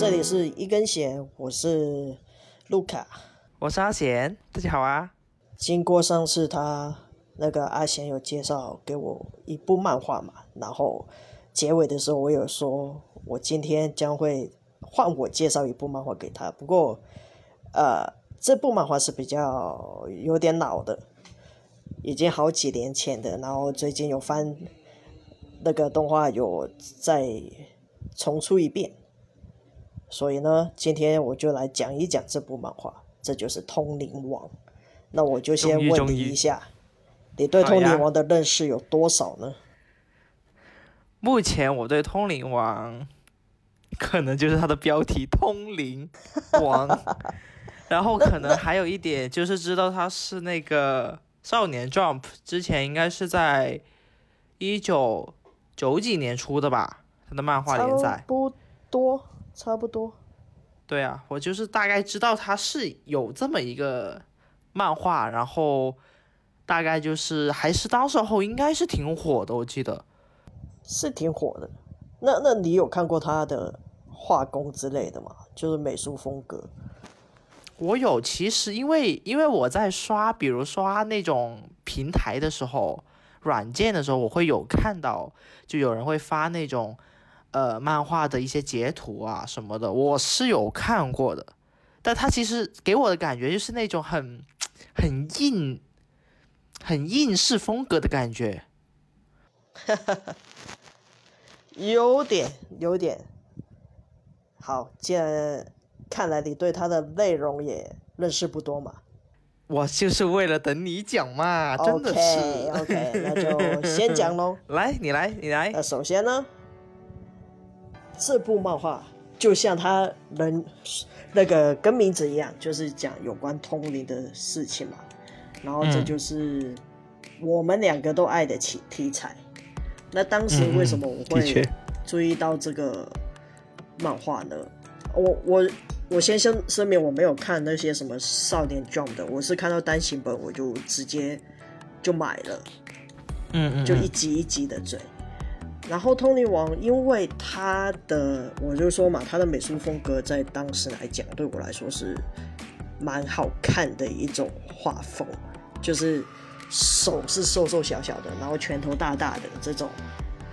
这里是一根弦，我是卢卡。我是阿贤，大家好啊。经过上次他那个阿贤有介绍给我一部漫画嘛，然后结尾的时候我有说，我今天将会换我介绍一部漫画给他。不过，呃，这部漫画是比较有点老的，已经好几年前的，然后最近有翻那个动画有再重出一遍，所以呢，今天我就来讲一讲这部漫画，这就是《通灵王》。那我就先问你一下，你对《通灵王》的认识有多少呢？目前我对《通灵王》可能就是它的标题“通灵王 ”，然后可能还有一点就是知道它是那个《少年 Jump》之前应该是在一九九几年出的吧，它的漫画连载。不多，差不多。对啊，我就是大概知道它是有这么一个。漫画，然后大概就是还是当时候应该是挺火的，我记得是挺火的。那那你有看过他的画工之类的吗？就是美术风格。我有，其实因为因为我在刷，比如刷那种平台的时候，软件的时候，我会有看到，就有人会发那种呃漫画的一些截图啊什么的，我是有看过的。但他其实给我的感觉就是那种很。很硬，很硬式风格的感觉，哈哈有点，有点。好，既然看来你对它的内容也认识不多嘛，我就是为了等你讲嘛，真的是。OK，那就先讲喽。来，你来，你来。那首先呢，这部漫画就像他人。那个跟名字一样，就是讲有关通灵的事情嘛。然后这就是我们两个都爱的题题材。那当时为什么我会注意到这个漫画呢？我我我先声声明，我没有看那些什么少年 Jump 的，我是看到单行本我就直接就买了，嗯嗯，就一集一集的追。然后《通灵王》，因为他的，我就说嘛，他的美术风格在当时来讲，对我来说是蛮好看的一种画风，就是手是瘦瘦小小的，然后拳头大大的这种，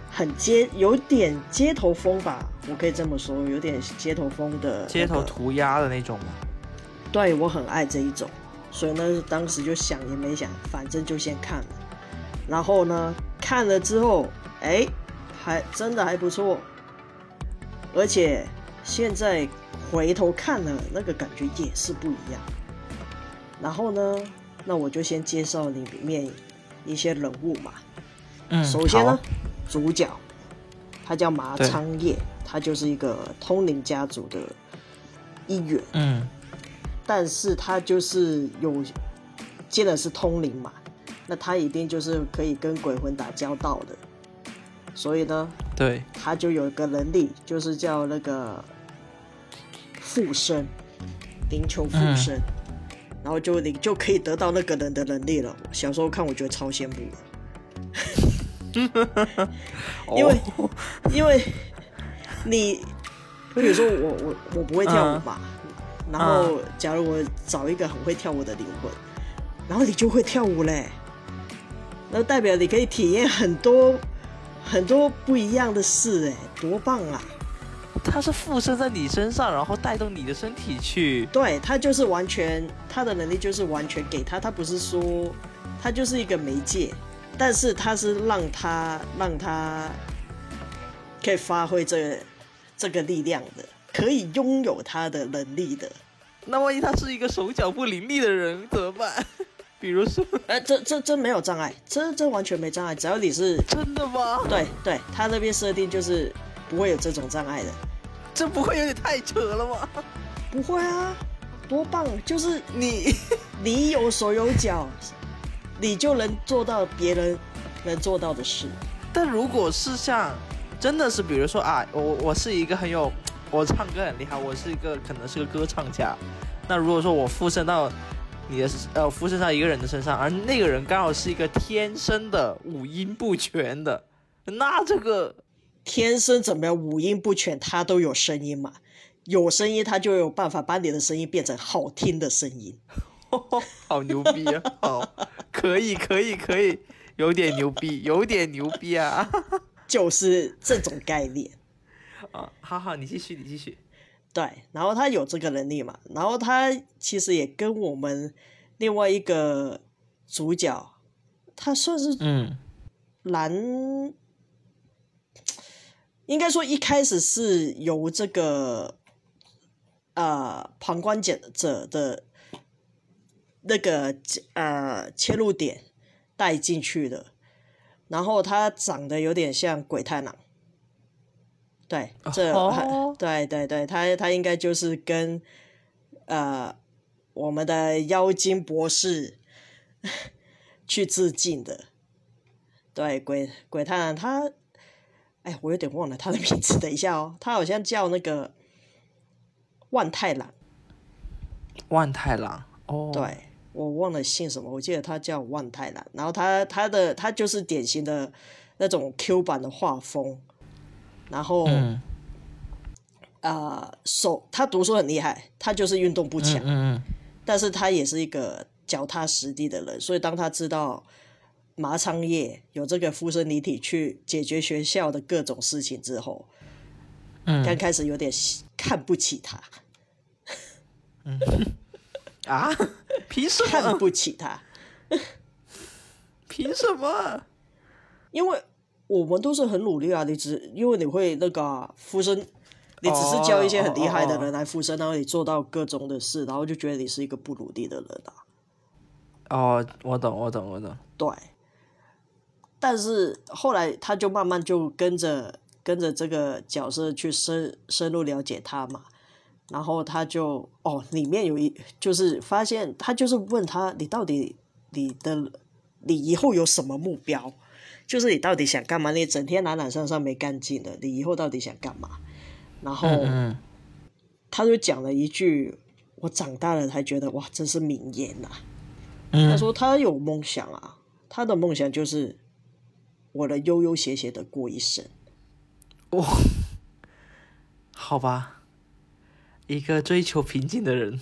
很街，有点街头风吧，我可以这么说，有点街头风的 街头涂鸦的那种吗？对我很爱这一种，所以呢，当时就想也没想，反正就先看了，然后呢，看了之后，哎。还真的还不错，而且现在回头看了，那个感觉也是不一样。然后呢，那我就先介绍里面一些人物嘛。嗯，首先呢，主角他叫麻仓叶，他就是一个通灵家族的一员。嗯，但是他就是有接的是通灵嘛，那他一定就是可以跟鬼魂打交道的。所以呢，对，他就有一个能力，就是叫那个附身，灵球附身，然后就你就可以得到那个人的能力了。小时候看，我觉得超羡慕的，因为因为你，比如说我我我不会跳舞嘛，然后假如我找一个很会跳舞的灵魂，然后你就会跳舞嘞，那代表你可以体验很多。很多不一样的事，哎，多棒啊！他是附身在你身上，然后带动你的身体去。对他就是完全，他的能力就是完全给他，他不是说他就是一个媒介，但是他是让他让他可以发挥这个这个力量的，可以拥有他的能力的。那万一他是一个手脚不灵俐的人怎么办？比如说，哎，这这这没有障碍，这这完全没障碍，只要你是 真的吗？对对，他那边设定就是不会有这种障碍的，这不会有点太扯了吗？不会啊，多棒！就是你你有手有脚，你就能做到别人能做到的事。但如果是像真的是，比如说啊，我我是一个很有，我唱歌很厉害，我是一个可能是个歌唱家，那如果说我附身到。你的呃附身到一个人的身上，而那个人刚好是一个天生的五音不全的，那这个天生怎么样五音不全，他都有声音嘛？有声音，他就有办法把你的声音变成好听的声音。好牛逼啊！好，可以，可以，可以，有点牛逼，有点牛逼啊！就是这种概念。啊，好好，你继续，你继续。对，然后他有这个能力嘛，然后他其实也跟我们另外一个主角，他算是嗯蓝，应该说一开始是由这个呃旁观者者的那个呃切入点带进去的，然后他长得有点像鬼太郎。对，这、哦对对对，他他应该就是跟呃我们的妖精博士去致敬的。对，鬼鬼太郎他，哎，我有点忘了他的名字，等一下哦，他好像叫那个万太郎。万太郎哦，对我忘了姓什么，我记得他叫万太郎。然后他他的他就是典型的那种 Q 版的画风，然后。嗯呃，手他读书很厉害，他就是运动不强，嗯嗯但是他也是一个脚踏实地的人，所以当他知道麻仓叶有这个附身离体去解决学校的各种事情之后，嗯刚开始有点看不起他，啊，凭什么看？不起他，凭什么？因为我们都是很努力啊，你只因为你会那个啊附身。你只是教一些很厉害的人来附身，然后你做到各种的事，然后就觉得你是一个不努力的人啊。哦，我懂，我懂，我懂。对，但是后来他就慢慢就跟着跟着这个角色去深深入了解他嘛，然后他就哦，里面有一就是发现他就是问他你到底你的你以后有什么目标？就是你到底想干嘛？你整天懒懒散散没干劲的，你以后到底想干嘛？然后嗯他就讲了一句，我长大了才觉得哇，真是名言呐、嗯，他说他有梦想啊，他的梦想就是我的悠悠闲闲的过一生。哇，好吧，一个追求平静的人，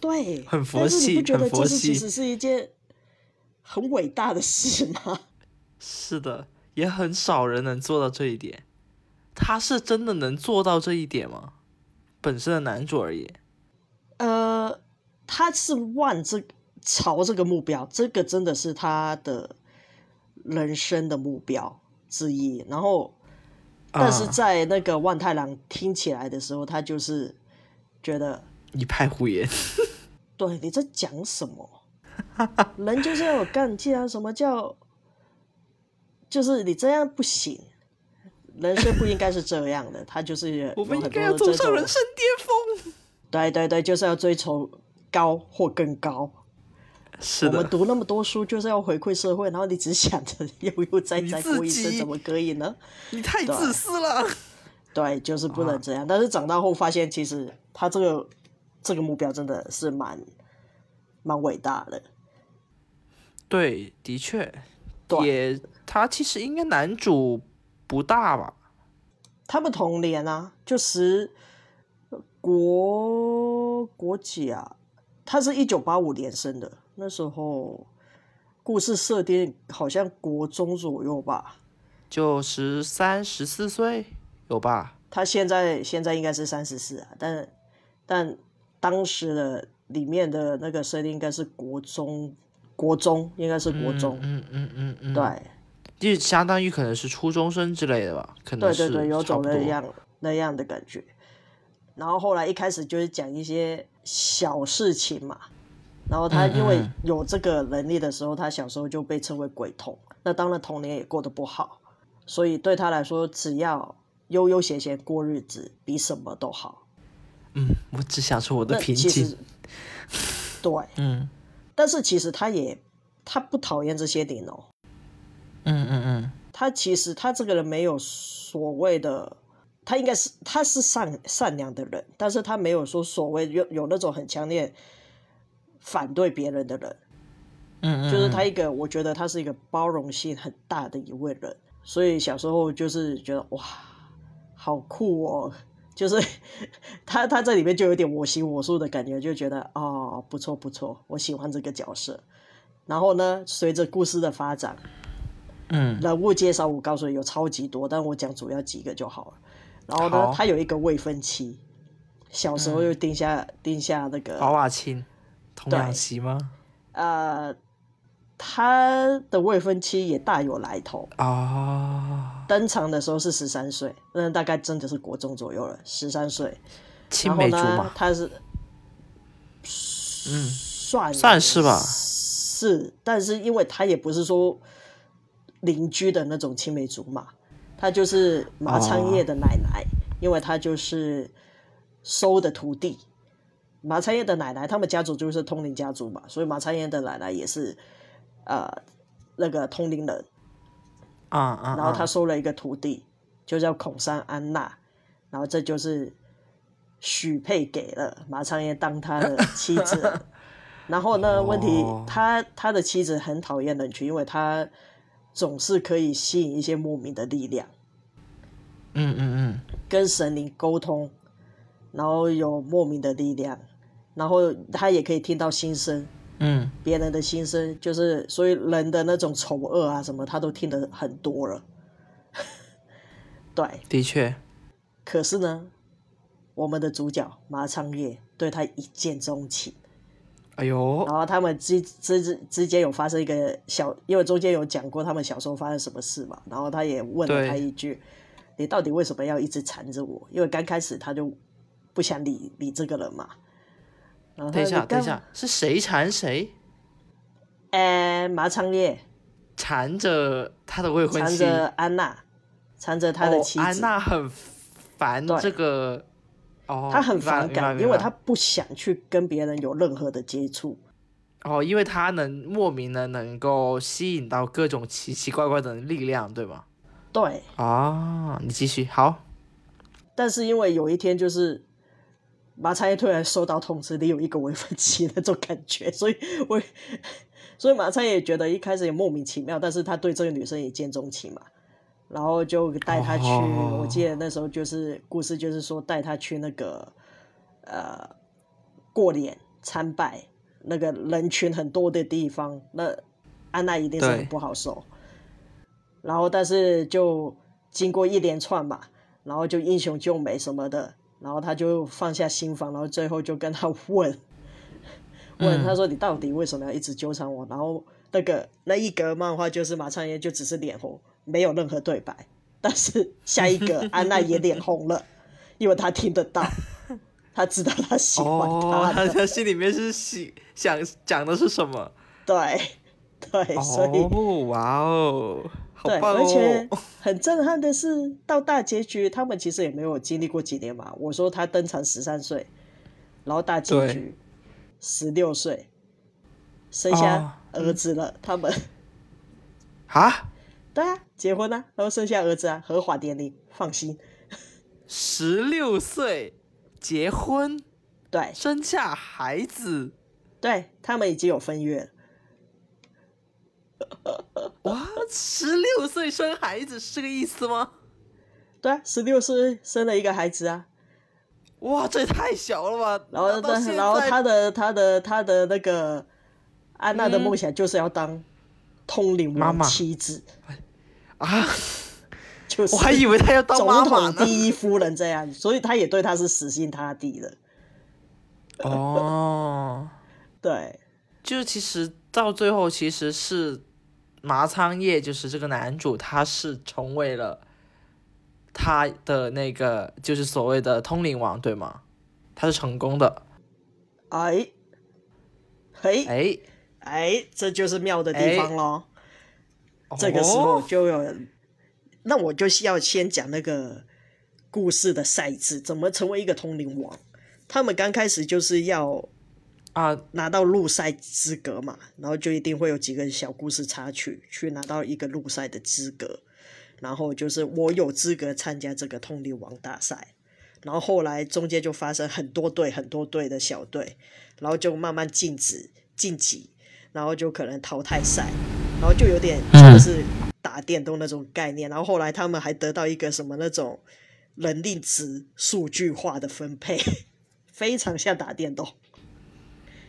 对，很佛系很佛系其实是一件很伟大的事吗？是的，也很少人能做到这一点。他是真的能做到这一点吗？本身的男主而言，呃，他是万这朝这个目标，这个真的是他的人生的目标之一。然后，但是啊在那个万太郎听起来的时候，他就是觉得一派胡言。对，你在讲什么？人就是要有干既然！什么叫？就是你这样不行，人生不应该是这样的。他就是我们应该要走上人生巅峰。对对对，就是要追求高或更高。是的，我们读那么多书，就是要回馈社会，然后你只想着悠悠哉哉过一生，怎么可以呢？你太自私了。对，就是不能这样。但是长大后发现，其实他这个这个目标真的是蛮蛮伟大的。对，的确，对也他其实应该男主不大吧？他们同年啊，就十国国几啊？他是一九八五年生的，那时候故事设定好像国中左右吧。就十三、十四岁有吧？他现在现在应该是三十四啊，但但当时的里面的那个设定应该是国中，国中应该是国中，嗯嗯嗯嗯，对。就相当于可能是初中生之类的吧？可能是对对对，有种那样那样的感觉。然后后来一开始就是讲一些小事情嘛，然后他因为有这个能力的时候，他小时候就被称为鬼童，那当然童年也过得不好，所以对他来说，只要悠悠闲闲过日子，比什么都好。嗯，我只想说我的那平静。其实。对，嗯但是其实他也他不讨厌这些点哦，嗯嗯嗯，他其实他这个人没有所谓的，他应该是他是善善良的人，但是他没有说所谓有有那种很强烈反对别人的人，嗯嗯，就是他一个我觉得他是一个包容性很大的一位人，所以小时候就是觉得哇，好酷哦。就是 他他这里面就有点我行我素的感觉，就觉得哦不错不错，我喜欢这个角色。然后呢，随着故事的发展，嗯，人物介绍我告诉你有超级多，但我讲主要几个就好了。然后呢，他有一个未婚妻，小时候就定下、定下那个娃娃亲，童养对媳吗？呃，他的未婚妻也大有来头。啊，登场的时候是十三岁，那大概真的是国中左右了，十三岁。青梅竹马，，他是嗯，算算是吧是，但是因为他也不是说邻居的那种青梅竹马，他就是马昌业的奶奶，因为他就是收的徒弟。马昌业的奶奶，他们家族就是通灵家族嘛，所以马昌业的奶奶也是呃那个通灵人。啊啊，然后他啊收了一个徒弟，就叫孔山安娜，然后这就是许配给了马昌业当他的妻子。然后呢，问题哦。他他的妻子很讨厌人群，因为他总是可以吸引一些莫名的力量，嗯嗯嗯，跟神灵沟通，然后有莫名的力量，然后他也可以听到心声，嗯，别人的心声，就是所以人的那种丑恶啊什么，他都听得很多了。对，的确，可是呢，我们的主角马昌业对他一见钟情，哎呦，然后他们之之之之间有发生一个小，因为中间有讲过他们小时候发生什么事嘛，然后他也问了他一句：“你到底为什么要一直缠着我？”因为刚开始他就不想理理这个人嘛。等一下，等一下，是谁缠谁？哎，马昌烈。缠着他的未婚妻，缠着安娜，缠着他的妻子，哦、安娜很烦这个，哦，他很反感，因为他不想去跟别人有任何的接触。哦，因为他能莫名的能够吸引到各种奇奇怪怪的力量，对吗？对，啊，你继续，好，但是因为有一天就是马昌业突然收到通知，你有一个未婚妻那种感觉，所以我所以马昌也觉得一开始也莫名其妙，但是他对这个女生一见钟情嘛，然后就带她去，哦我记得那时候就是故事就是说带她去那个呃过年参拜，那个人群很多的地方，那安娜一定是很不好受。然后但是就经过一连串嘛，然后就英雄救美什么的，然后他就放下心防，然后最后就跟他 问，问嗯他说你到底为什么要一直纠缠我？然后那个那一格漫画就是马昌业就只是脸红，没有任何对白，但是下一个安娜也脸红了，因为他听得到，他知道他喜欢哦，他 的，他他心里面是喜想讲的是什么？对对，所以。哦，哇哦，好对，棒而且哦！很震撼的是，到大结局，他们其实也没有经历过几年嘛。我说他登场十三岁，然后大结局十六岁，生下哦儿子了。他们 啊，对啊，结婚啊、然后生下儿子啊，合法年龄，放心。十六岁结婚，对生下孩子，对，他们已经有分月了。哇，十六岁生孩子是这个意思吗？对啊，十六岁生了一个孩子啊，哇，这也太小了吧！然后但到现在然后他的他的他的那个安娜的嗯梦想就是要当通灵王妈妈妻子，啊，就是我还以为他要当总统。第一夫人这样，所以他也对他是死心塌地的。哦，对就是其实到最后其实是麻仓叶，就是这个男主，他是成为了他的那个就是所谓的通灵王，对吗？他是成功的。哎，嘿，哎，哎，这就是妙的地方咯。这个时哦候就有人，那我就要先讲那个故事的赛制，怎么成为一个通灵王。他们刚开始就是要啊，拿到入赛资格嘛，然后就一定会有几个小故事插曲，去拿到一个入赛的资格。然后就是我有资格参加这个通灵王大赛。然后后来中间就发生很多队很多队的小队，然后就慢慢禁止晋级，然后就可能淘汰赛，然后就有点像是打电动那种概念。然后后来他们还得到一个什么那种能力值数据化的分配，非常像打电动。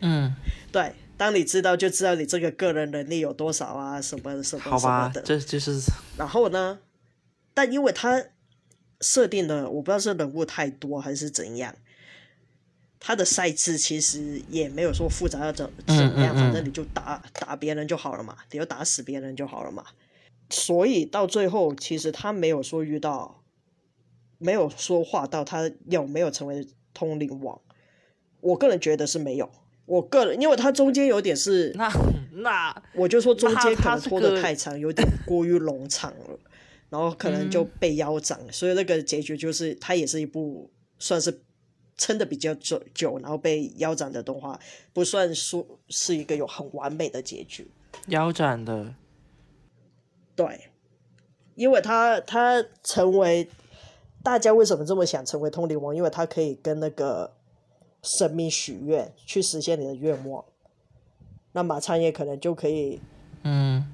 嗯，对，当你知道就知道你这个个人能力有多少啊，什么什么好吧，什么的。这就是然后呢，但因为他设定的，我不知道是人物太多还是怎样，他的赛制其实也没有说复杂要怎怎么样，嗯嗯嗯反正你就打打别人就好了嘛，你就打死别人就好了嘛。所以到最后，其实他没有说遇到，没有说话到他有没有成为通灵王。我个人觉得是没有。我个人，因为它中间有点是，那那我就说中间可能拖得太长，有点过于冗长了，然后可能就被腰斩，所以那个结局就是它也是一部算是撑的比较久久，然后被腰斩的动画，不算说是一个有很完美的结局。腰斩的，对，因为他他成为大家为什么这么想成为通灵王？因为他可以跟那个神明许愿，去实现你的愿望。那马昌业可能就可以嗯，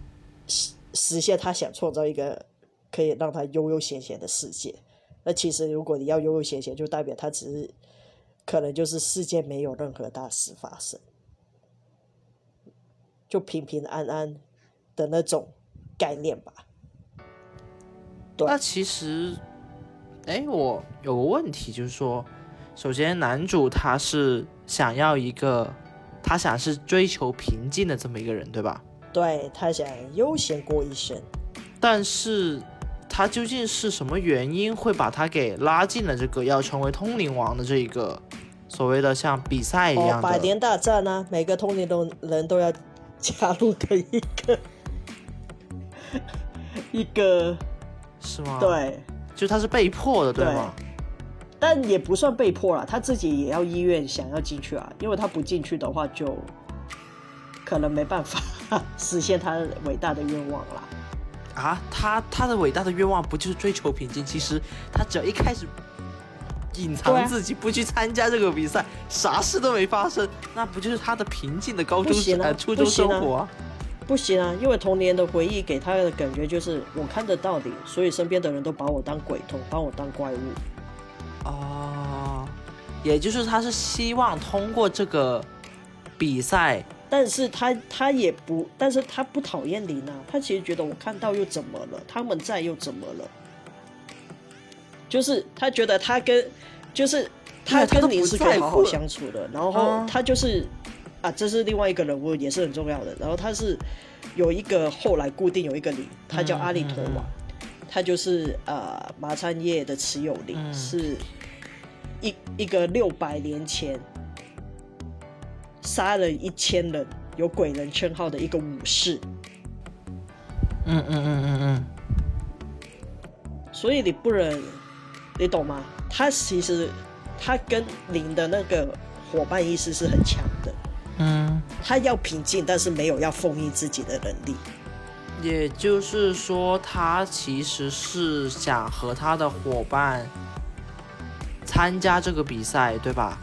实现他想创造一个可以让他悠悠闲闲的世界。那其实如果你要悠悠闲闲，就代表他只是可能就是世界没有任何大事发生，就平平安安的那种概念吧。对那其实，哎，我有个问题，就是说，首先男主他是想要一个，他想是追求平静的这么一个人，对吧？对他想悠闲过一生，但是他究竟是什么原因会把他给拉进了这个要成为通灵王的这一个所谓的像比赛一哦，样的？百年大战啊，每个通灵都人都要加入的一个 一个是吗？，对。就他是被迫的，对对吗？但也不算被迫了，他自己也要意愿想要进去啊，因为他不进去的话，就可能没办法 实现他伟大的愿望了。啊，他他的伟大的愿望不就是追求平静？其实他只要一开始隐藏自己，不去参加这个比赛，啥事都没发生，那不就是他的平静的高中初中生活啊？不行啊，因为童年的回忆给他的感觉就是我看得到你，所以身边的人都把我当鬼童，把我当怪物。哦，也就是他是希望通过这个比赛，但是他他也不，但是他不讨厌林啊，他其实觉得我看到又怎么了？他们在又怎么了？就是他觉得他跟，就是他跟林是可以好好相处的，然后嗯他就是啊，这是另外一个人物也是很重要的，然后他是有一个后来固定有一个林，他叫阿里陀嗯瓦，他就是呃麻餐叶的持有林，嗯是一一个六百年前杀了一千人，有鬼人称号的一个武士，嗯嗯嗯嗯嗯，所以你不能，你懂吗？他其实他跟林的那个伙伴意识是很强的，嗯，他要平静，但是没有要封印自己的能力。也就是说，他其实是想和他的伙伴参加这个比赛，对吧？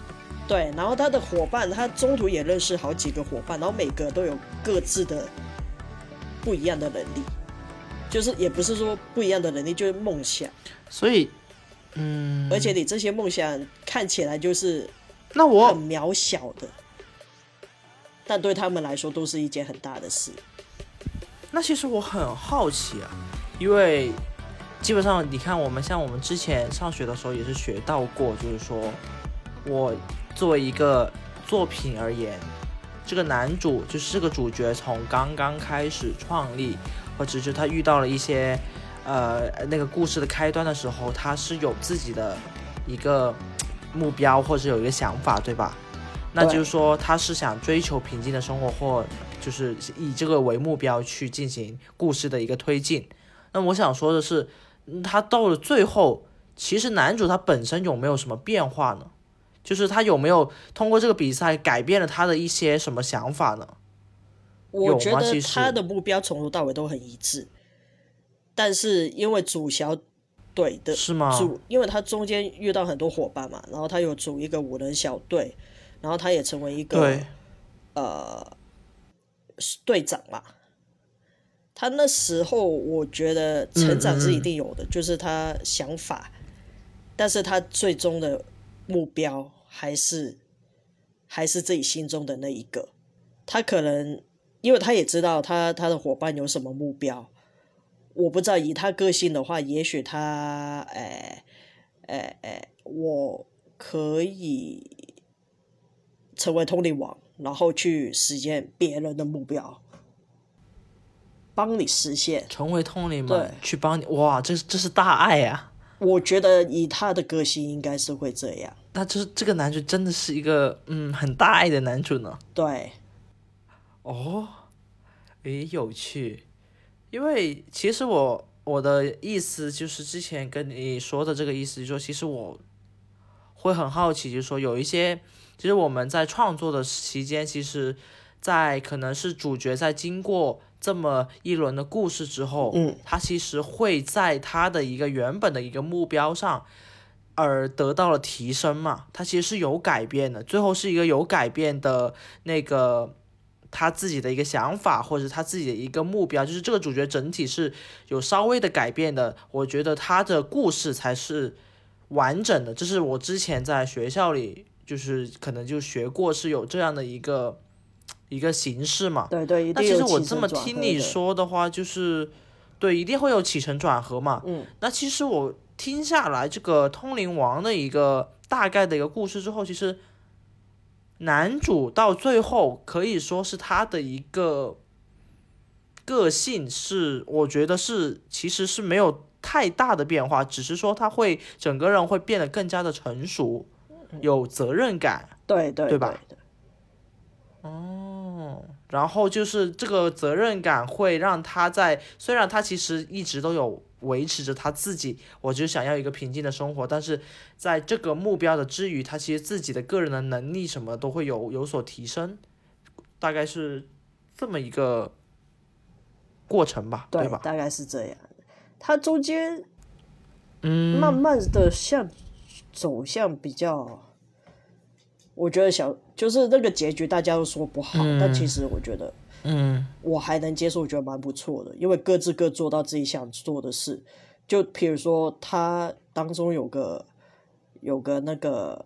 对，然后他的伙伴，他中途也认识好几个伙伴，然后每个都有各自的不一样的能力，就是也不是说不一样的能力，就是梦想，所以，嗯，而且你这些梦想看起来就是那我很渺小的，但对他们来说都是一件很大的事。那其实我很好奇啊，因为基本上你看，我们像我们之前上学的时候也是学到过，就是说我作为一个作品而言，这个男主就是这个主角从刚刚开始创立，或者是他遇到了一些呃那个故事的开端的时候，他是有自己的一个目标或者有一个想法，对吧？那就是说他是想追求平静的生活，或就是以这个为目标去进行故事的一个推进。那我想说的是，嗯他到了最后，其实男主他本身有没有什么变化呢？就是他有没有通过这个比赛改变了他的一些什么想法呢？有我觉得吗他的目标从头到尾都很一致，但是因为主小队的是吗？组，因为他中间遇到很多伙伴嘛，然后他有组一个五人小队，然后他也成为一个，呃队长嘛。他那时候我觉得成长是一定有的，就是他想法但是他最终的目标还是还是自己心中的那一个。他可能因为他也知道他他的伙伴有什么目标，我不知道以他个性的话，也许他哎哎哎，我可以成为通灵王，然后去实现别人的目标，帮你实现。成为通灵对嘛，去帮你，哇，这这是大爱呀、我觉得以他的个性，应该是会这样。那就是这个男主真的是一个嗯很大爱的男主呢。对，哦，诶，有趣，因为其实我我的意思就是之前跟你说的这个意思，就是说其实我会很好奇，就是说有一些，其实我们在创作的期间，其实，在可能是主角在经过这么一轮的故事之后，嗯，他其实会在他的一个原本的一个目标上。而得到了提升嘛，他其实是有改变的，最后是一个有改变的那个他自己的一个想法，或者他自己的一个目标，就是这个主角整体是有稍微的改变的。我觉得他的故事才是完整的，这是我之前在学校里就是可能就学过，是有这样的一个一个形式嘛。对对，那其实我这么听你说的话，就是对，一定会有起承转合嘛。嗯，那其实我听下来这个通灵王的一个大概的一个故事之后，其实男主到最后可以说是他的一个个性是，我觉得是其实是没有太大的变化，只是说他会整个人会变得更加的成熟，有责任感。对对对吧哦然后就是这个责任感会让他在，虽然他其实一直都有维持着他自己，我就想要一个平静的生活，但是在这个目标的之余，他其实自己的个人的能力什么都会有有所提升，大概是这么一个过程吧，对吧？大概是这样。他中间嗯，慢慢的向走向比较，我觉得小就是那个结局大家都说不好，但其实我觉得嗯我还能接受，我觉得蛮不错的，因为各自各做到自己想做的事。就比如说，他当中有个有个那个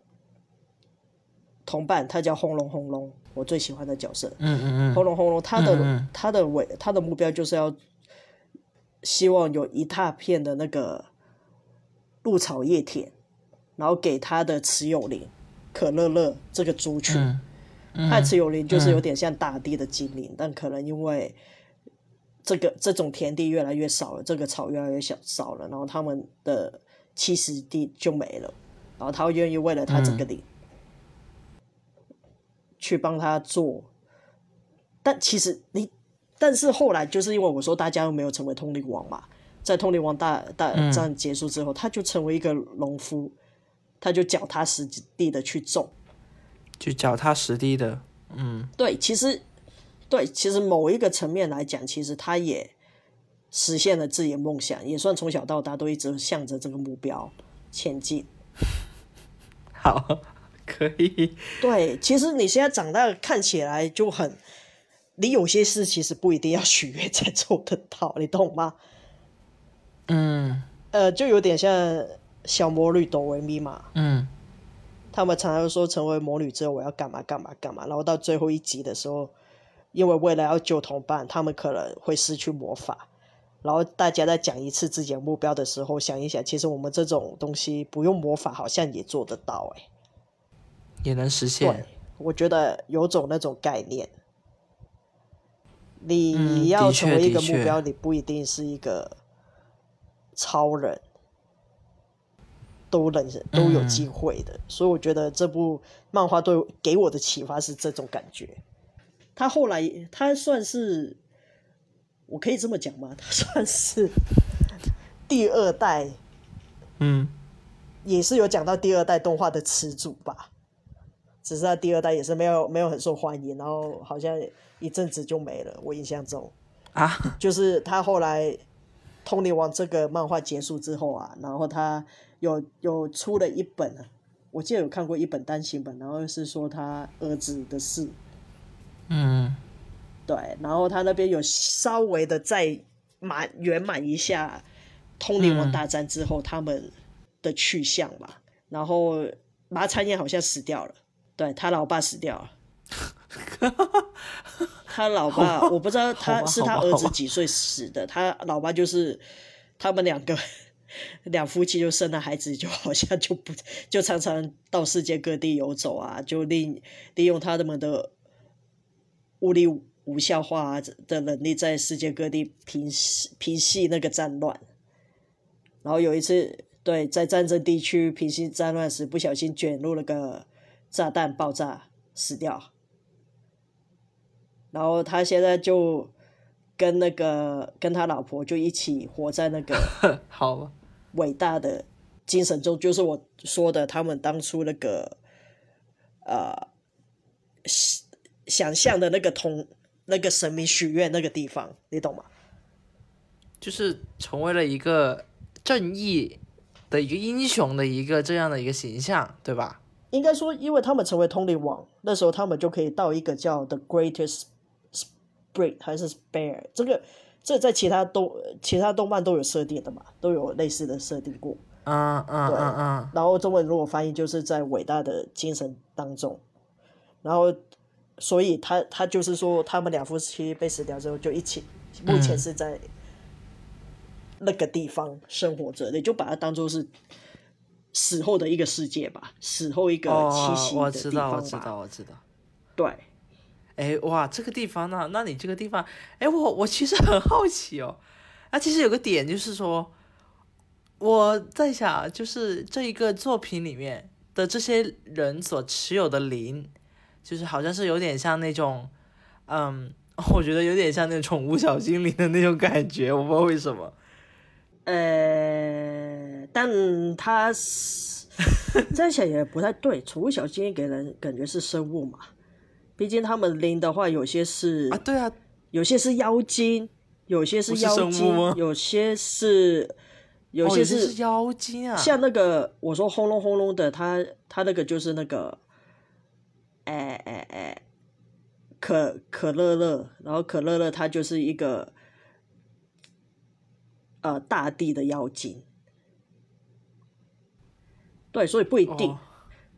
同伴，他叫轰隆轰隆，我最喜欢的角色。嗯嗯嗯轰隆轰隆，他的、他的尾他的目标就是要希望有一大片的那个鹿草叶田，然后给他的持有灵可乐乐这个族群。嗯他的持有灵就是有点像大地的精灵，但可能因为这个这种田地越来越少了，这个草越来越小少了，然后他们的栖息地就没了，然后他愿意为了他这个灵、去帮他做，但其实你，但是后来就是因为我说大家又没有成为通灵王嘛，在通灵王大大战结束之后，他就成为一个农夫，他就脚踏实地的去种。就脚踏实地的，嗯对，其实对，其实某一个层面来讲，其实他也实现了自己的梦想，也算从小到大都一直向着这个目标前进。好，可以，对，其实你现在长大看起来就很，你有些事其实不一定要许愿才做得到，你懂吗？嗯呃，就有点像小魔女哆维咪嘛，嗯他们常常说成为魔女之后我要干嘛干嘛干嘛，然后到最后一集的时候，因为为了要救同伴，他们可能会失去魔法。然后大家在讲一次自己的目标的时候，想一想，其实我们这种东西不用魔法好像也做得到、欸。也能实现，，我觉得有种那种概念。你嗯要成为一个目标，你不一定是一个超人，都能都有机嗯会的。所以我觉得这部漫画对给我的启发是这种感觉。他后来他算是，我可以这么讲吗？他算是第二代，嗯也是有讲到第二代动画的始祖吧。只是他第二代也是没有没有很受欢迎，然后好像一阵子就没了。我印象中，啊，就是他后来《通灵王》这个漫画结束之后啊，然后他有有出了一本啊，我记得有看过一本单行本，然后是说他儿子的事，嗯对，然后他那边有稍微的再满圆满一下《通灵王大战》之后，他们的去向吧。然后马参彦好像死掉了，对他老爸死掉了。他老爸我不知道他是他儿子几岁死的，他老爸就是他们两个 两夫妻就生了孩子，就好像就不 就常常到世界各地游走啊，就利利用他们的物力无效化的能力，在世界各地平息平息那个战乱。然后有一次，对在战争地区平息战乱时，不小心卷入了个炸弹爆炸，死掉。然后他现在就跟那个跟他老婆就一起活在那个 好伟大的精神中，就是我说的他们当初那个呃想想象的那个同那个神明许愿那个地方，你懂吗？就是成为了一个正义的一个英雄的一个这样的一个形象，对吧？应该说，因为他们成为通灵王，那时候他们就可以到一个叫 The Greatest。还是 Spare，这个这在其他动其他动漫都有设定的嘛，都有类似的设定过。嗯嗯嗯嗯。然后中文如果翻译就是在伟大的精神当中，然后所以他他就是说他们两夫妻被死掉之后就一起，目前是在那个地方生活着，你就把它当做是死后的一个世界吧，死后一个栖息的地方吧。我知道，我知道，我知道。对。哎哇，这个地方呢？那你这个地方，哎，我我其实很好奇哦。啊，其实有个点就是说，我在想，就是这一个作品里面的这些人所持有的灵，就是好像是有点像那种，嗯，我觉得有点像那种宠物小精灵的那种感觉，我不知道为什么。呃，但他是 这样想也不太对，宠物小精灵给人感觉是生物嘛。毕竟他们灵的话，有些是啊，对啊，有些是妖精，有些是妖精，有些是有些是妖精啊。像那个我说轰隆轰隆的，他他那个就是那个，哎哎哎，可可乐乐，然后可乐乐他就是一个呃大地的妖精，对，所以不一定。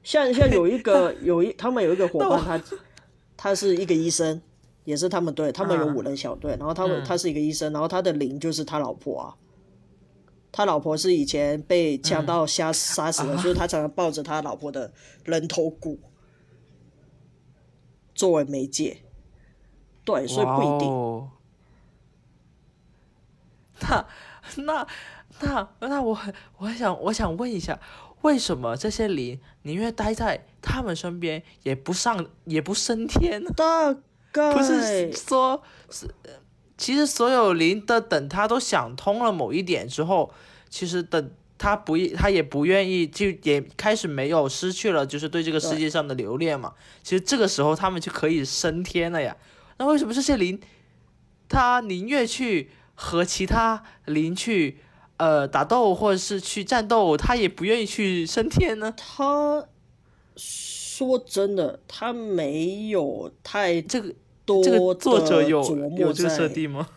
像像有一个 有一他们有一个伙伴他。他是一个医生，也是他们队，他们有五人小队。然后他们他是一个医生，然后他的灵就是他老婆啊。他老婆是以前被强盗杀杀死的，所以他常常抱着他老婆的人头骨作为媒介。对，所以不一定。那那那那我很我想我想问一下。为什么这些灵宁愿待在他们身边，也不上也不升天呢？大概不是说，是其实所有灵的等他都想通了某一点之后，其实等他不他也不愿意，就也开始没有失去了，就是对这个世界上的留恋嘛。其实这个时候他们就可以升天了呀。那为什么这些灵，他宁愿去和其他灵去？呃，打斗或者是去战斗，他也不愿意去升天呢。他说真的，他没有太这个多这个作者有有这个设定吗？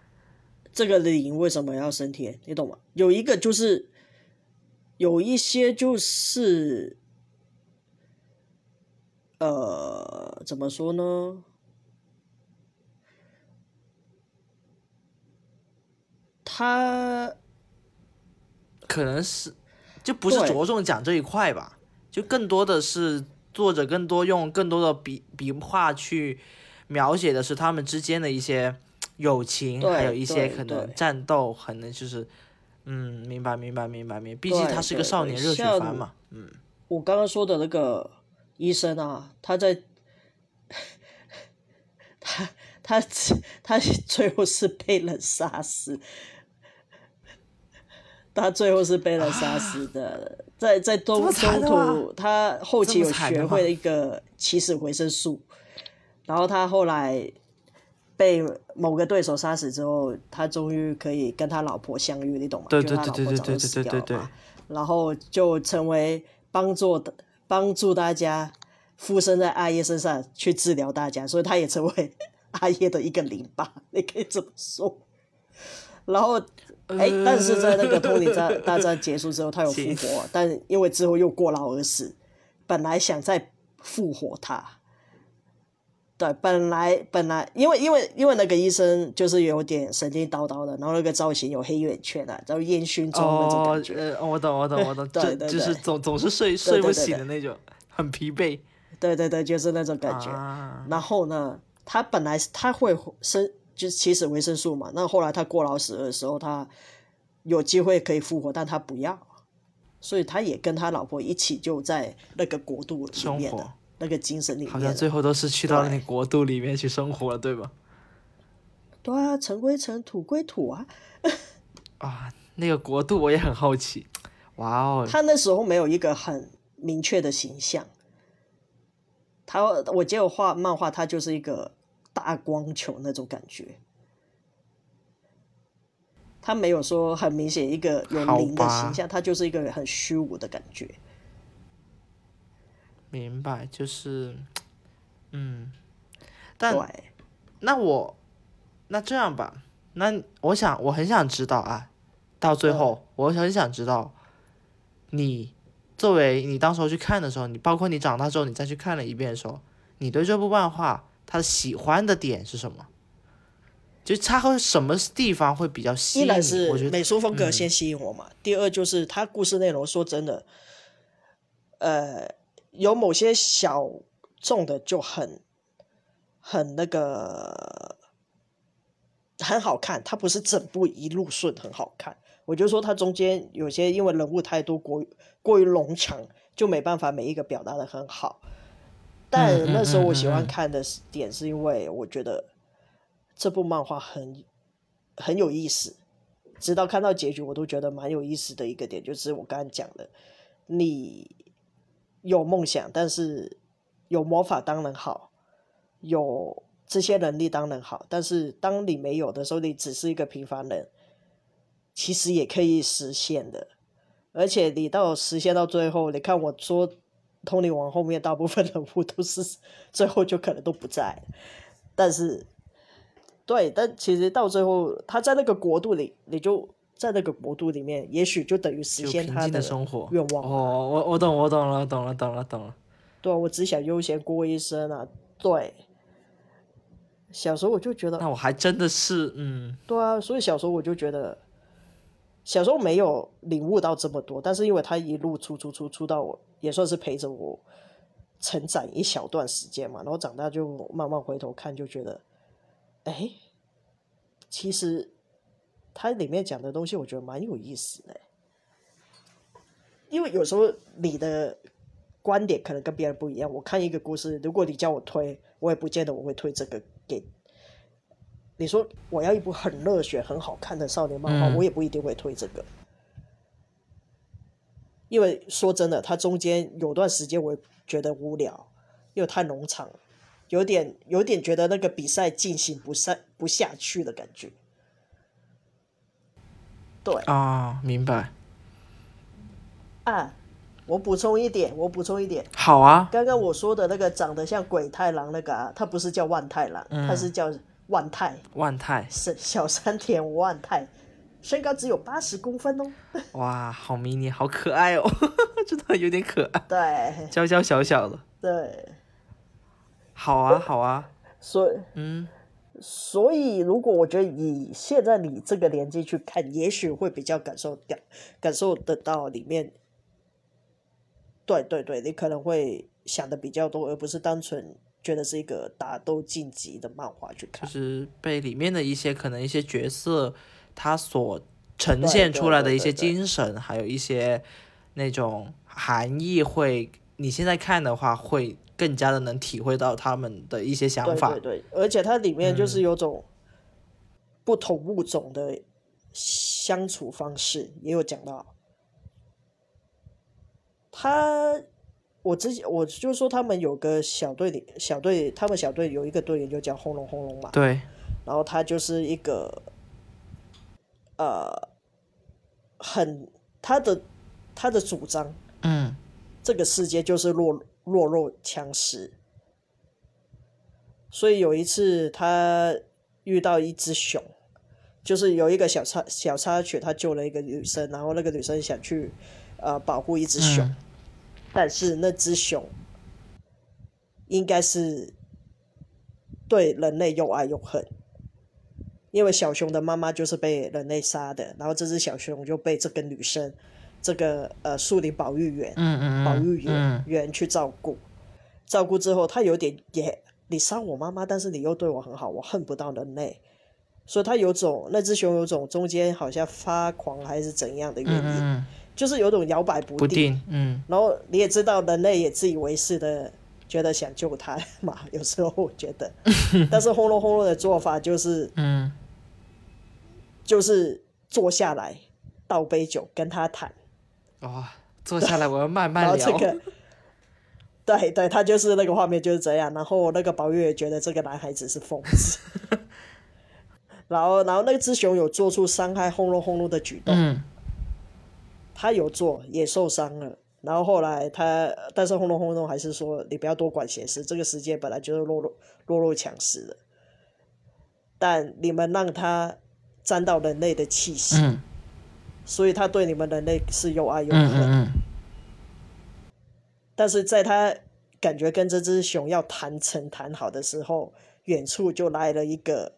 这个灵为什么要升天？你懂吗？有一个就是有一些就是呃，怎么说呢？他。可能是，就不是着重讲这一块吧，就更多的是作者更多用更多的笔笔画去描写的是他们之间的一些友情，还有一些可能战斗，可能就是，嗯，明白明白明白明白，毕竟他是个少年热血番嘛，嗯。我刚刚说的那个医生啊，他在，他他他最后是被人杀死。他最后是被人杀死的，在在中中途，他后期有学会了一个起死回生术，然后他后来被某个对手杀死之后，他终于可以跟他老婆相遇，你懂吗？对对对对对对对对对。然后就成为帮助帮助大家附身在阿叶身上去治疗大家，所以他也成为阿叶的一个淋巴，你可以这么说。然后哎，但是在那个托尼战大战结束之后，他有复活，但因为之后又过劳而死。本来想再复活他，对，本来本来因为因为因为那个医生就是有点神经叨叨的，然后那个造型有黑眼圈啊，然后烟熏妆那种感觉。呃，我懂我懂我懂，对对，就是总总是睡睡不醒的那种，很疲惫。对对对，就是那种感觉。然后呢，他本来他会生就是起死维生素嘛，那后来他过劳死的时候，他有机会可以复活，但他不要。所以他也跟他老婆一起就在那个国度里面的那个精神里面，好像最后都是去到那国度里面去生活了，对吧？对啊，尘归尘，土归土啊。啊，那个国度我也很好奇。哇哦，他那时候没有一个很明确的形象。他我记得画漫画，他就是一个大光球那种感觉。他没有说很明显一个有灵的形象，他就是一个很虚无的感觉。明白，就是，嗯，但那我那这样吧，那我想我很想知道啊，到最后我很想知道，你作为你当时候去看的时候，你包括你长大之后你再去看了一遍的时候，你对这部漫画他喜欢的点是什么？就他和什么地方会比较吸引？一来是美术风格先吸引我嘛，第二就是他故事内容。说真的，呃，有某些小众的就很很那个很好看，它不是整部一路顺很好看。我就说它中间有些因为人物太多，过过于冗长，就没办法每一个表达的很好。但那时候我喜欢看的点是因为我觉得。这部漫画很很有意思，直到看到结局，我都觉得蛮有意思的一个点，就是我刚刚讲的，你有梦想，但是有魔法当然好，有这些能力当然好，但是当你没有的时候，你只是一个平凡人，其实也可以实现的。而且你到实现到最后，你看我说通灵王后面大部分人物 都是最后就可能都不在，但是。对，但其实到最后，他在那个国度里，你就在那个国度里面，也许就等于实现他的生活愿望。哦，我我懂，我懂了，懂了，懂了，懂了。对啊，我只想悠闲过一生啊！对，小时候我就觉得，那我还真的是，嗯，对啊，所以小时候我就觉得，小时候没有领悟到这么多，但是因为他一路出出出出到我，也算是陪着我成长一小段时间嘛，然后长大就慢慢回头看，就觉得。哎，其实它里面讲的东西，我觉得蛮有意思的。因为有时候你的观点可能跟别人不一样。我看一个故事，如果你叫我推，我也不见得我会推这个给。你说我要一部很热血、很好看的少年漫画，我也不一定会推这个。因为说真的，它中间有段时间我觉得无聊，因为太农场。有点有点觉得那个比赛进行不下不下去的感觉，对啊，明白。啊，我补充一点，我补充一点。好啊。刚刚我说的那个长得像鬼太郎那个啊，他不是叫万太郎，他是叫万泰。万泰是小山田万泰，身高只有八十公分哦。哇，好迷你，好可爱哦，真的有点可爱。对。娇娇小小的。对。好啊，好啊，所以，嗯，所以如果我觉得以现在你这个年纪去看，也许会比较感受掉，感受得到里面，对对对，你可能会想的比较多，而不是单纯觉得是一个打斗晋级的漫画去看，就是被里面的一些可能一些角色他所呈现出来的一些精神，还有一些那种含义，会你现在看的话会。更加的能体会到他们的一些想法，对而且它里面就是有种不同物种的相处方式，也有讲到。他，我之前我就说他们有个小队里，小队他们小队有一个队员就叫轰隆轰隆嘛，对，然后他就是一个，呃，很他的他的主张，嗯，这个世界就是弱。弱肉强食，所以有一次他遇到一只熊，就是有一个小插小插曲，他救了一个女生，然后那个女生想去呃保护一只熊，嗯但是那只熊应该是对人类又爱又恨，因为小熊的妈妈就是被人类杀的，然后这只小熊就被这个女生，这个呃树林保育员，嗯嗯嗯，保育员嗯。员去照顾，照顾之后，他有点也你杀我妈妈，但是你又对我很好，我恨不到人类，所以他有种那只熊有种中间好像发狂还是怎样的原因，嗯嗯就是有种摇摆不不定，嗯。然后你也知道，人类也自以为是的觉得想救他 嘛，有时候我觉得，但是轰隆轰隆的做法就是嗯。就是坐下来倒杯酒跟他谈，哇、坐下来我要慢然后慢聊，这个，对对，他就是那个画面就是这样。然后那个宝玉也觉得这个男孩子是疯子，然后然后那只熊有做出伤害轰隆轰隆的举动，嗯他有做也受伤了。然后后来他，但是轰隆轰隆还是说你不要多管闲事，这个世界本来就是弱弱弱肉强食的，但你们让他沾到人类的气息，嗯所以他对你们人类是又爱又嗯恨。嗯但是在他感觉跟这只熊要谈成谈好的时候，远处就来了一个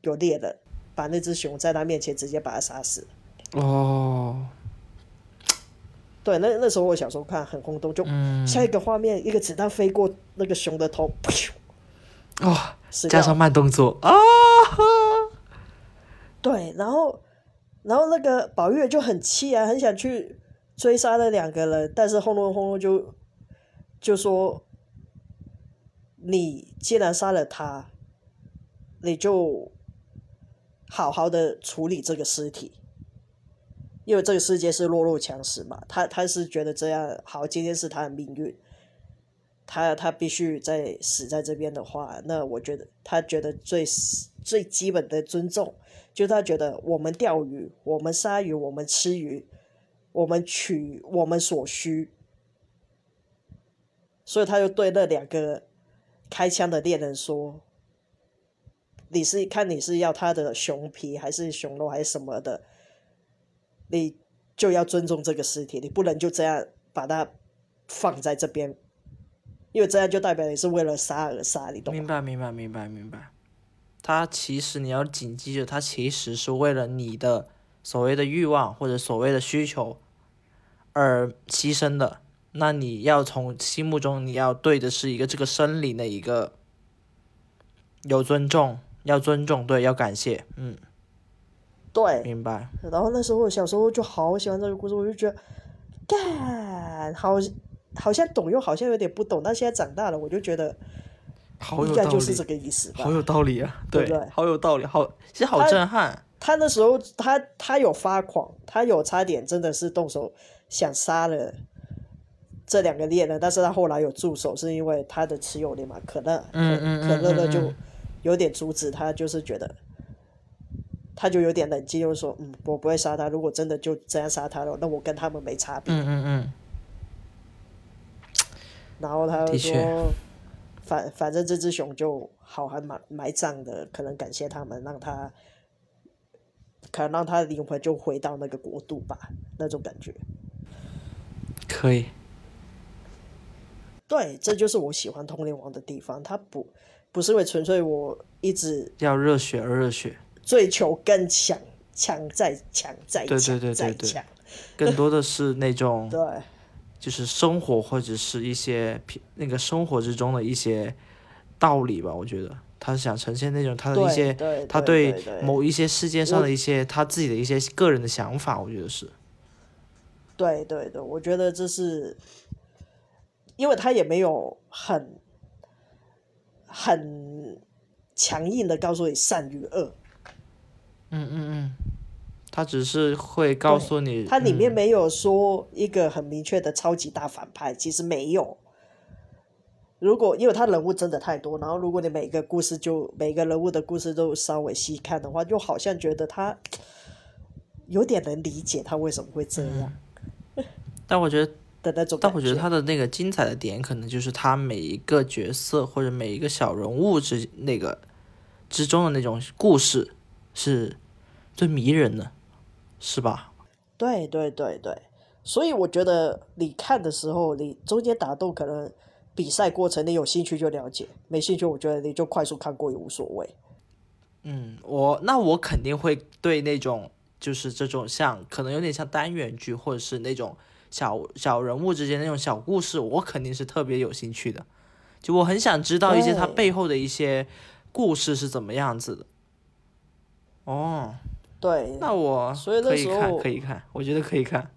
有猎人，把那只熊在他面前直接把他杀死。嗯，哦，对，那那时候我小时候看很轰动，就嗯。下一个画面，一个子弹飞过那个熊的头，噗哦，死掉。加上慢动作啊，对，然后然后那个宝玉就很气啊，很想去追杀那两个人，但是轰隆轰隆就就说：“你既然杀了他，你就好好的处理这个尸体，因为这个世界是弱肉强食嘛。他他是觉得这样好，今天是他的命运。”他他必须在死在这边的话，那我觉得他觉得最最基本的尊重，就是他觉得我们钓鱼，我们杀鱼，我们吃鱼，我们取我们所需，所以他就对那两个开枪的猎人说：“你是看你是要他的熊皮还是熊肉还是什么的，你就要尊重这个尸体，你不能就这样把它放在这边。”因为这样就代表你是为了杀而杀，你懂吗？明白明白明白明白。他其实你要谨记着，他其实是为了你的所谓的欲望或者所谓的需求而牺牲的。那你要从心目中你要对的是一个这个生理的一个有尊重，要尊重，对，要感谢，嗯，对，明白。然后那时候我小时候就好喜欢这个故事，我就觉得，干好好像懂又好像有点不懂，但现在长大了，我就觉得好有道理，应该就是这个意思吧好。有道理啊，对不对好有道理，好，其实好震撼。他那时候他他有发狂，他有差点真的是动手想杀了这两个猎人，但是他后来有住手，是因为他的持有人嘛，可乐，嗯嗯嗯可乐乐就有点阻止他，就是觉得。他就有点冷静，就是说：“嗯，我不会杀他。如果真的就这样杀他了，那我跟他们没差别。嗯嗯嗯，然后他就说，反反正这只熊就好还埋埋葬的，可能感谢他们，让他可能让他的灵魂就回到那个国度吧，那种感觉。可以。对，这就是我喜欢《通灵王》的地方，他不不是为纯粹我一直要热血而热血，追求更强，强再强再对强对对对对再强，更多的是那种 对。就是生活或者是一些平那个生活之中的一些道理吧。我觉得。他是想呈现那种他的一些对他对某一些事件上的一些他自己的一些个人的想法，我觉得是。对对对，我觉得这是，因为他也没有很很强硬的告诉你善与恶，嗯嗯嗯，他只是会告诉你，它里面嗯。没有说一个很明确的超级大反派，其实没有。如果因为他人物真的太多，然后如果你每个故事就每个人物的故事都稍微细看的话，就好像觉得他有点能理解他为什么会这样。但我觉得，的那种但我觉得他的那个精彩的点，可能就是他每一个角色或者每一个小人物之那个之中的那种故事，是最迷人的，是吧？对对对对，所以我觉得你看的时候，你中间打斗可能比赛过程你有兴趣就了解，没兴趣我觉得你就快速看过也无所谓。嗯，我那我肯定会对那种就是这种像可能有点像单元剧或者是那种小小人物之间那种小故事，我肯定是特别有兴趣的。就我很想知道一些它背后的一些故事是怎么样子的。哦，对，那我所以那可以看，时候可以看，我觉得可以看。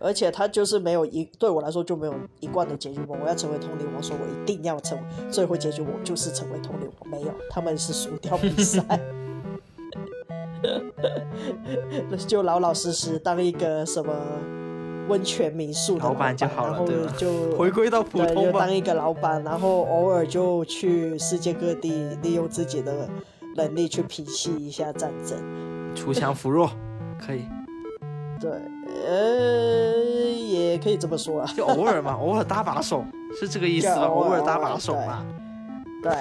而且他就是没有一对我来说就没有一贯的结局嘛。我要成为通灵王，说我一定要成为最后结局，我就是成为通灵王。没有，他们是输掉比赛，就老老实实当一个什么温泉民宿的老板板就好了然后对吧就回归到普，通吧就当。一个老板，然后偶尔就去世界各地，利用自己的能力去平息一下战争。锄强扶弱，可以，对，呃，也可以这么说啊。就偶尔嘛，偶尔搭把手，是这个意思吧？偶尔搭把手嘛。对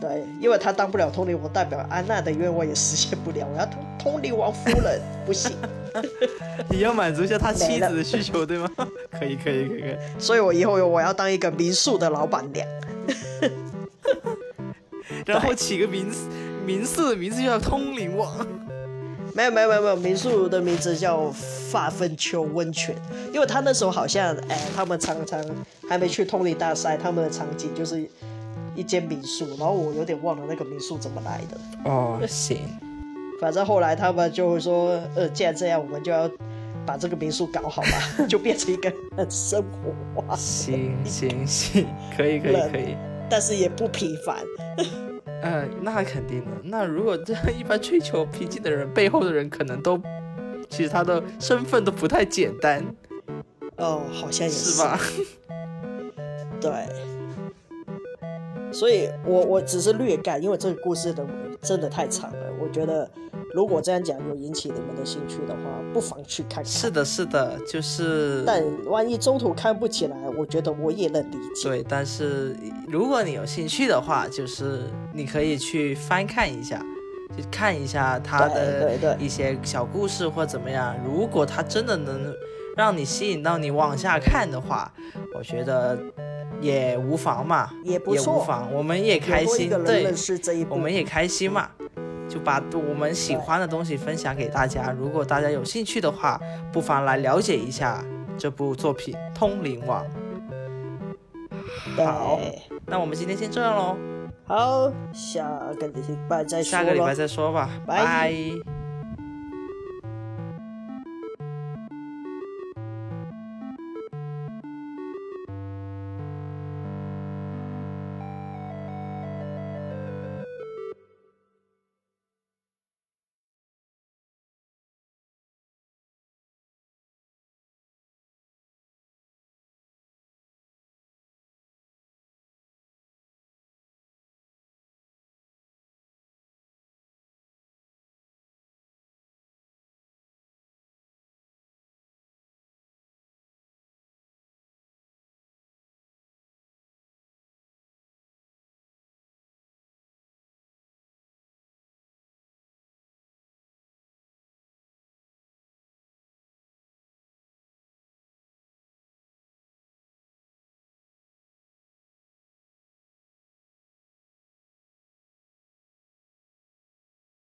对，因为他当不了通灵王，代表安娜的愿望也实现不了。我要通通灵王夫人，不行，你要满足一下他妻子的需求，对吗？可以，可以，可以，可以。所以我以后我要当一个民宿的老板娘。然后起个名字，民宿的名字就叫通灵王。没有没有没有没有，民宿的名字叫发芬丘温泉，因为他那时候好像，哎，他们常常还没去通灵大赛，他们的场景就是一间民宿，然后我有点忘了那个民宿怎么来的。哦，行，反正后来他们就会说，呃，既然这样，我们就要把这个民宿搞好吧，就变成一个很生活化，行，行，行，可以，可以，可以。但是也不平凡。嗯、那肯定的。那如果这样一般追求平静的人，背后的人可能都，其实他的身份都不太简单，哦，好像也是吧？对，所以我我只是略概，因为这个故事的真的太长了。我觉得如果这样讲有引起你们的兴趣的话，不妨去看看。是的，是的，就是但万一中途看不起来，我觉得我也能理解。对，但是如果你有兴趣的话，就是你可以去翻看一下，就看一下他对的一些小故事或怎么样。如果他真的能让你吸引到你往下看的话，我觉得也无妨嘛，也无妨，我们也开心，对我们也开心嘛。就把我们喜欢的东西分享给大家。如果大家有兴趣的话，不妨来了解一下这部作品《通灵王》。好那我们今天先这样喽，好，下个礼拜再说下个礼拜再说吧，拜。拜